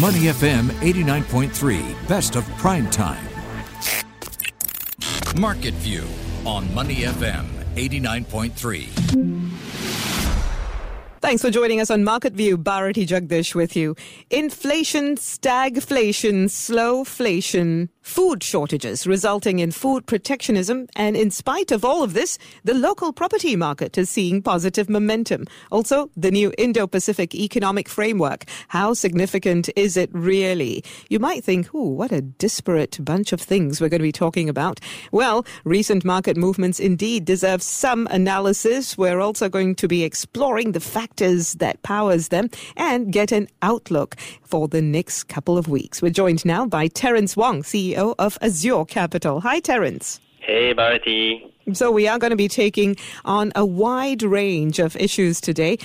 Money FM 89.3, best of prime time. Market View on Money FM 89.3. Thanks for joining us on Market View. Bharati Jagdish with you. Inflation, stagflation, slowflation, food shortages resulting in food protectionism. And in spite of all of this, the local property market is seeing positive momentum. Also, the new Indo Pacific Economic Framework. How significant is it really? You might think, ooh, what a disparate bunch of things we're going to be talking about. Well, recent market movements indeed deserve some analysis. We're also going to be exploring the factors that powers them and get an outlook for the next couple of weeks. We're joined now by Terence Wong, CEO CEO of Azure Capital. Hi, Terence. Hey, Bharati. So, we are going to be taking on a wide range of issues today.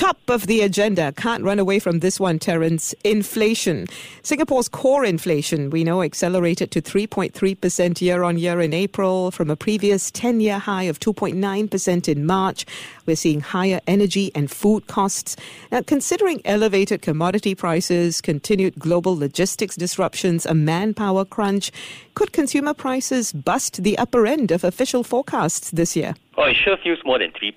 Top of the agenda, can't run away from this one, Terence. Inflation. Singapore's core inflation, we know, accelerated to 3.3% year on year in April from a previous 10 year high of 2.9% in March. We're seeing higher energy and food costs. Now, considering elevated commodity prices, continued global logistics disruptions, a manpower crunch, could consumer prices bust the upper end of official forecasts this year? Oh, it sure feels more than 3%,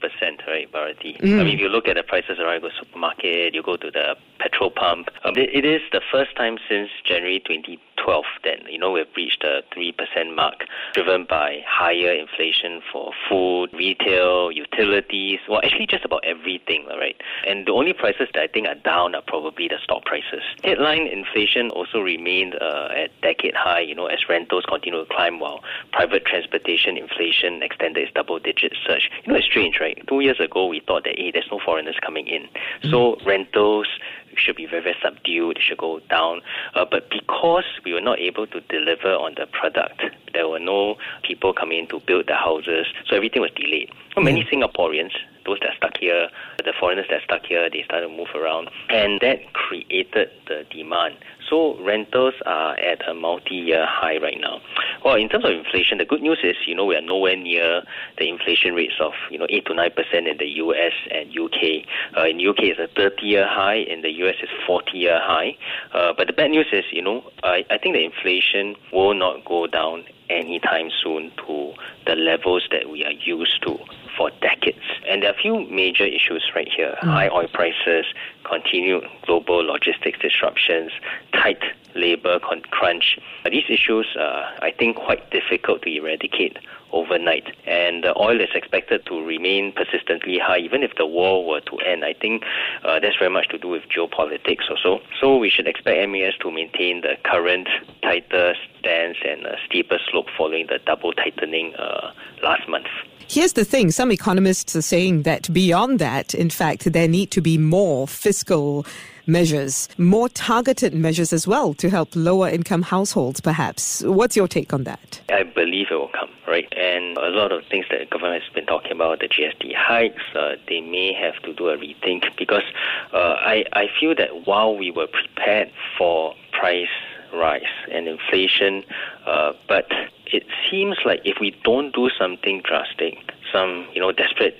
right, Bharati? Mm. I mean, if you look at the prices around, you go the supermarket, you go to the petrol pump, um, it, is the first time since January 2012 that, you know, we've reached the 3% mark, driven by higher inflation for food, retail, utilities, well, actually just about everything, right? And the only prices that I think are down are probably the stock prices. Headline inflation also remained uh, at decade high, you know, as rentals continue to climb while private transportation inflation extended its double-digit surge. You know, it's strange, right? Two years ago, we thought that, hey, there's no foreigners coming in. Mm-hmm. So rentals should be very, very subdued, it should go down. Uh, but because we were not able to deliver on the product, there were no people coming in to build the houses, so everything was delayed. Many mm-hmm. Singaporeans those that stuck here, the foreigners that stuck here, they started to move around, and that created the demand. So rentals are at a multi-year high right now. Well, in terms of inflation, the good news is, you know, we are nowhere near the inflation rates of, you know, 8 to 9% in the US and UK. Uh, in UK, it's a 30-year high. In the US, it's 40-year high. Uh, but the bad news is, you know, I, I think the inflation will not go down anytime soon to the levels that we are used to for decades. And there are a few major issues right here mm. high oil prices, continued global logistics disruptions, tight labor crunch. These issues are, I think, quite difficult to eradicate overnight. And oil is expected to remain persistently high, even if the war were to end. I think uh, that's very much to do with geopolitics also. So we should expect MAS to maintain the current tighter stance and steeper slope following the double tightening uh, last month. Here's the thing some economists are saying that beyond that, in fact, there need to be more fiscal measures, more targeted measures as well to help lower income households, perhaps. What's your take on that? I believe it will come, right? And a lot of things that the government has been talking about, the GST hikes, uh, they may have to do a rethink because uh, I, I feel that while we were prepared for price rise and inflation, uh, but it seems like if we don't do something drastic, some you know desperate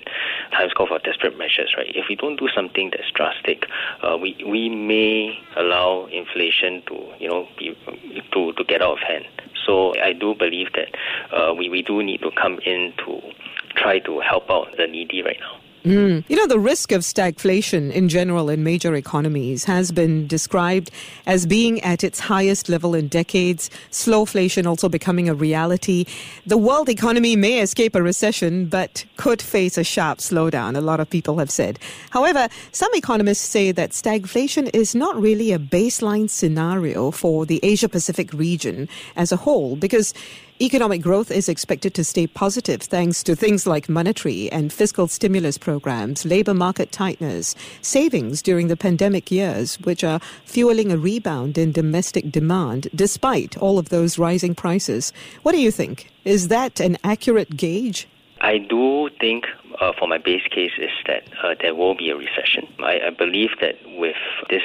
times call for desperate measures, right? If we don't do something that's drastic, uh, we we may allow inflation to you know be, to to get out of hand. So I do believe that uh, we we do need to come in to try to help out the needy right now. Mm. You know, the risk of stagflation in general in major economies has been described as being at its highest level in decades, slowflation also becoming a reality. The world economy may escape a recession, but could face a sharp slowdown, a lot of people have said. However, some economists say that stagflation is not really a baseline scenario for the Asia Pacific region as a whole, because Economic growth is expected to stay positive thanks to things like monetary and fiscal stimulus programs, labor market tightness, savings during the pandemic years, which are fueling a rebound in domestic demand despite all of those rising prices. What do you think? Is that an accurate gauge? I do think, uh, for my base case, is that uh, there will be a recession. I, I believe that with this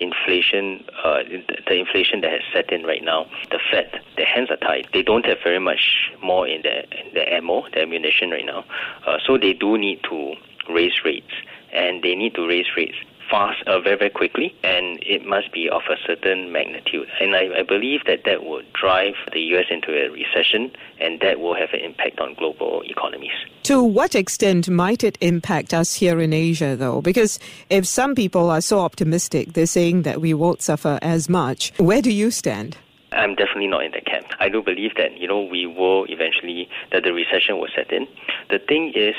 inflation, uh, the inflation that has set in right now, the Fed, their hands are tied. They don't have very much more in their, in their ammo, their ammunition right now. Uh, so they do need to raise rates, and they need to raise rates fast, uh, very, very quickly, and it must be of a certain magnitude. And I, I believe that that will drive the U.S. into a recession, and that will have an impact on global economies. To what extent might it impact us here in Asia, though? Because if some people are so optimistic, they're saying that we won't suffer as much. Where do you stand? I'm definitely not in that camp. I do believe that you know we will eventually that the recession will set in. The thing is,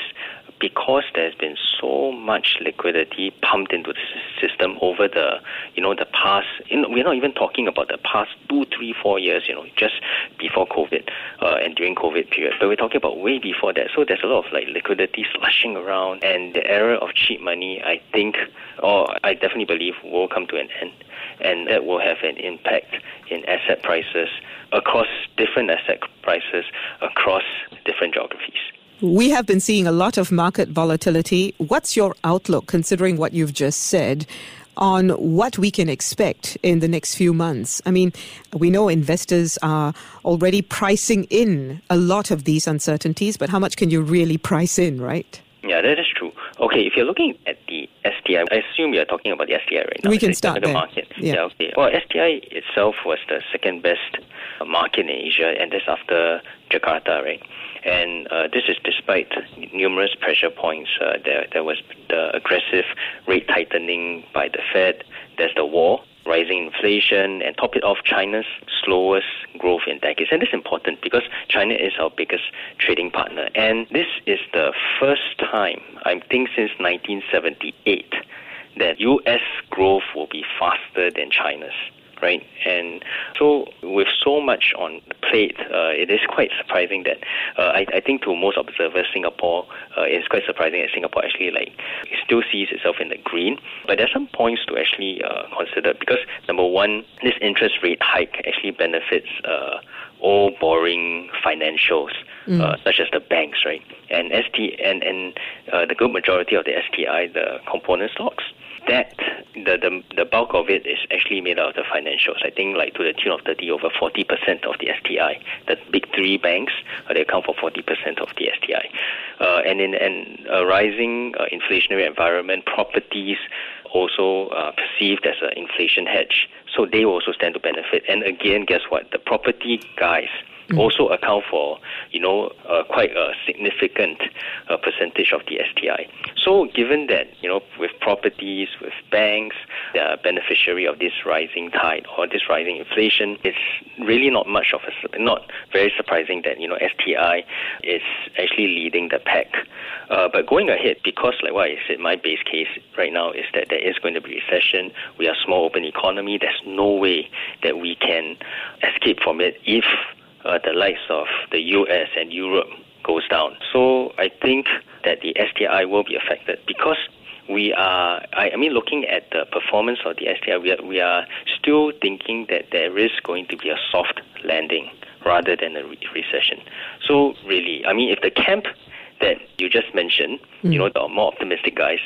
because there's been so much liquidity pumped into the system over the you know the past you know, we're not even talking about the past two three four years you know just before covid uh, and during covid period but we're talking about way before that. So there's a lot of like liquidity slushing around and the era of cheap money i think or i definitely believe will come to an end and that will have an impact in asset prices across different asset prices across different geographies we have been seeing a lot of market volatility. What's your outlook, considering what you've just said, on what we can expect in the next few months? I mean, we know investors are already pricing in a lot of these uncertainties, but how much can you really price in, right? Yeah, that is true. Okay, if you're looking at the STI, I assume you're talking about the STI right now. We can start the market. Yeah. yeah. Okay. Well, STI itself was the second best market in Asia, and that's after Jakarta, right? And uh, this is despite numerous pressure points. Uh, there, there was the aggressive rate tightening by the Fed. There's the war, rising inflation, and top it off, China's slowest growth in decades. And this is important because China is our biggest trading partner. And this is the first time, I think, since 1978 that U.S. growth will be faster than China's right? And so, with so much on the plate, uh, it is quite surprising that uh, I, I, think to most observers, Singapore uh, is quite surprising that Singapore actually like still sees itself in the green. But there's some points to actually uh, consider because number one, this interest rate hike actually benefits uh, all boring financials. Mm. Uh, such as the banks, right, and ST and and uh, the good majority of the STI, the component stocks, that the, the the bulk of it is actually made out of the financials. I think like to the tune of 30 over 40 percent of the STI. The big three banks uh, they account for 40 percent of the STI. Uh, and in an, a rising uh, inflationary environment, properties also uh, perceived as an inflation hedge. So they also stand to benefit. And again, guess what? The property guys mm. also account for, you know, uh, quite a significant uh, percentage of the STI. So given that, you know, with properties, with banks, they are beneficiary of this rising tide or this rising inflation, it's really not much of a, not very surprising that, you know, STI is actually leading the pack. Uh, but going ahead, because like what I said, my base case right now is that there is going to be recession. We are small open economy. There's no way that we can escape from it if uh, the likes of the US and Europe goes down. So I think that the STI will be affected because we are, I, I mean, looking at the performance of the STI, we are, we are still thinking that there is going to be a soft landing rather than a re- recession. So really, I mean, if the camp that you just mentioned, mm. you know, the more optimistic guys,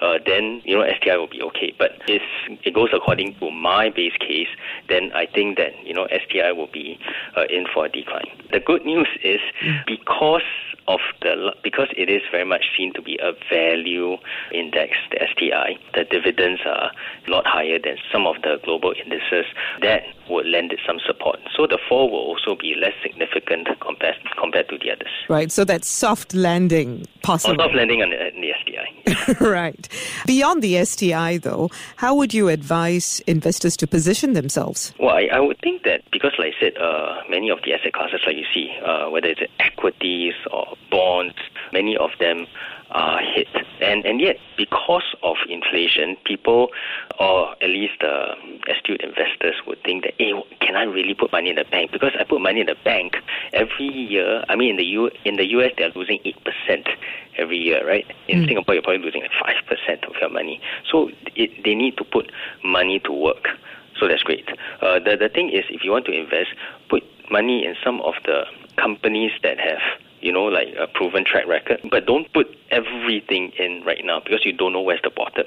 uh, then you know STI will be okay. But if it goes according to my base case, then I think that you know STI will be uh, in for a decline. The good news is mm. because of the because it is very much seen to be a value index, the STI. The dividends are a lot higher than some of the global indices. That would lend it some support. So the fall will also be less significant compared compared to the others. Right. So that soft landing possible. soft landing on the, on the STI. right. Beyond the STI, though, how would you advise investors to position themselves? Well, I, I would think that because, like I said, uh, many of the asset classes, like you see, uh, whether it's equities or bonds, many of them are hit. And, and yet, because of inflation, people, or at least the astute investors, would think that, hey, can I really put money in the bank? Because I put money in the bank every year. I mean, in the U in the US, they're losing eight percent every year, right? In mm. Singapore, you're probably losing like five percent of your money. So it, they need to put money to work. So that's great. Uh, the the thing is, if you want to invest, put money in some of the companies that have you know, like a proven track record. But don't put everything in right now because you don't know where's the bottom.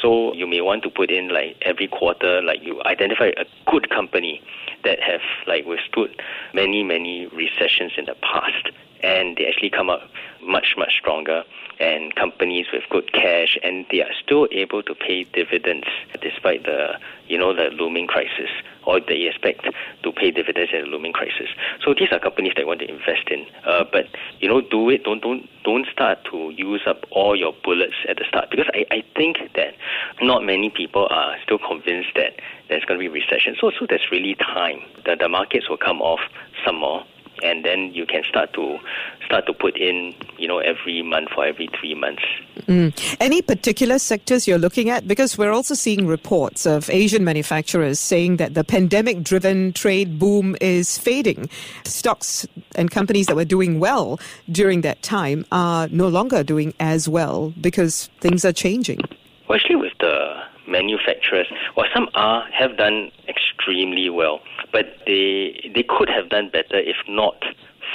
So you may want to put in like every quarter, like you identify a good company that have like withstood many, many recessions in the past and they actually come out much, much stronger and companies with good cash and they are still able to pay dividends despite the you know the looming crisis or they expect to pay dividends in a looming crisis. So these are companies that want to invest in. Uh, but you know, do it. Don't don't don't start to use up all your bullets at the start because I, I think that not many people are still convinced that there's going to be recession. So so there's really time. that the markets will come off some more and then you can start to start to put in, you know, every month or every three months. Mm. Any particular sectors you're looking at? Because we're also seeing reports of Asian manufacturers saying that the pandemic-driven trade boom is fading. Stocks and companies that were doing well during that time are no longer doing as well because things are changing. Well, actually, with the manufacturers, well, some are have done extremely well but they they could have done better if not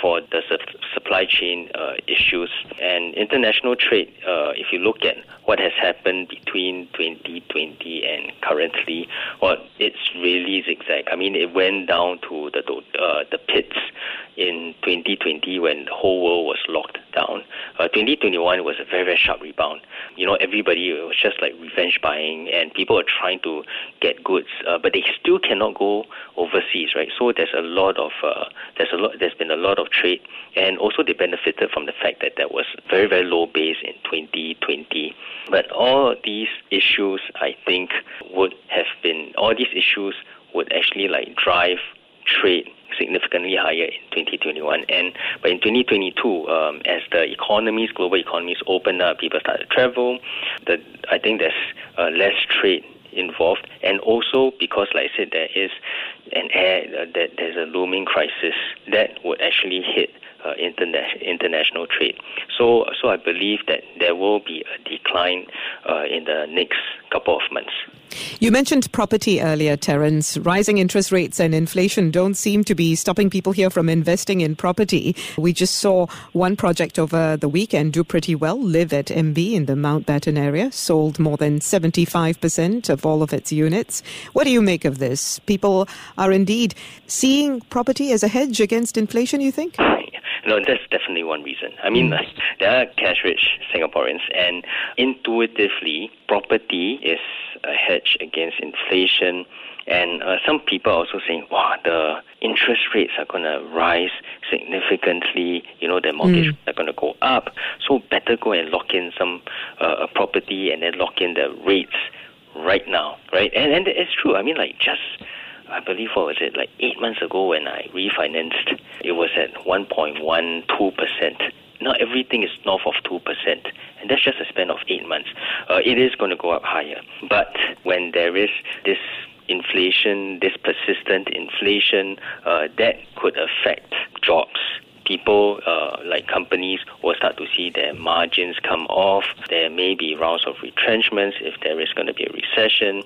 for the su- supply chain uh, issues and international trade. Uh, if you look at what has happened between 2020 and currently, well, it's really zigzag. I mean, it went down to the uh, the pits in 2020 when the whole world was locked down. Uh, 2021 was a very, very sharp rebound. You know, everybody was just like revenge buying and people are trying to get goods, uh, but they still cannot go overseas, right? So there's a lot of, uh, there's a lot, there's been a lot of trade and also they benefited from the fact that there was very, very low base in 2020. But all these issues, I think, would have been, all these issues would actually like drive trade significantly higher in 2021. And but in 2022, um, as the economies, global economies open up, people start to travel. The I think there's uh, less trade involved, and also because, like I said, there is an air uh, that there's a looming crisis that would actually hit uh, interna- international trade. So, so I believe that there will be a decline uh, in the next couple of months. You mentioned property earlier, Terence. Rising interest rates and inflation don't seem to be stopping people here from investing in property. We just saw one project over the weekend do pretty well. Live at MB in the Mountbatten area sold more than 75% of all of its units. What do you make of this? People are indeed seeing property as a hedge against inflation, you think? No, that's definitely one reason. I mean, mm. there are cash-rich Singaporeans, and intuitively, property is a hedge against inflation. And uh, some people are also saying, wow, the interest rates are going to rise significantly. You know, the mortgage mm. are going to go up. So better go and lock in some uh, a property and then lock in the rates right now, right? And and it's true. I mean, like just I believe what was it like eight months ago when I refinanced, it was at 1.12 percent. Now everything is north of two percent, and that's just a span of eight months. Uh, it is going to go up higher, but when there is this inflation, this persistent inflation, uh, that could affect jobs people, uh, like companies, will start to see their margins come off. There may be rounds of retrenchments if there is going to be a recession.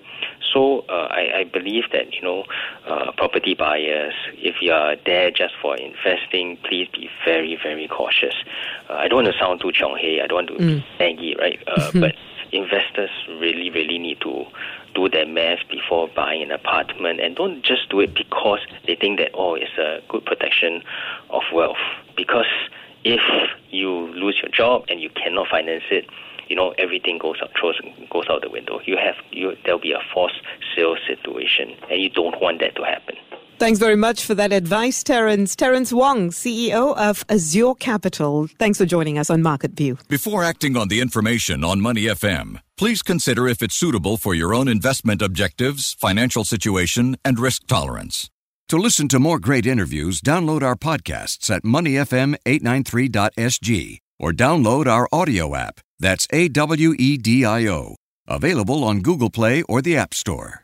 So uh, I, I, believe that you know, uh, property buyers, if you are there just for investing, please be very, very cautious. Uh, I don't want to sound too chong hei, I don't want to mm. be right? Uh, but investors really, really need to do their math before buying an apartment and don't just do it because they think that, oh, it's a good protection of wealth. Because if you lose your job and you cannot finance it, you know everything goes out throws, goes out the window. You have you there'll be a forced sale situation, and you don't want that to happen. Thanks very much for that advice, Terence. Terence Wong, CEO of Azure Capital. Thanks for joining us on Market View. Before acting on the information on Money FM, please consider if it's suitable for your own investment objectives, financial situation, and risk tolerance. To listen to more great interviews, download our podcasts at moneyfm893.sg or download our audio app. That's A W E D I O. Available on Google Play or the App Store.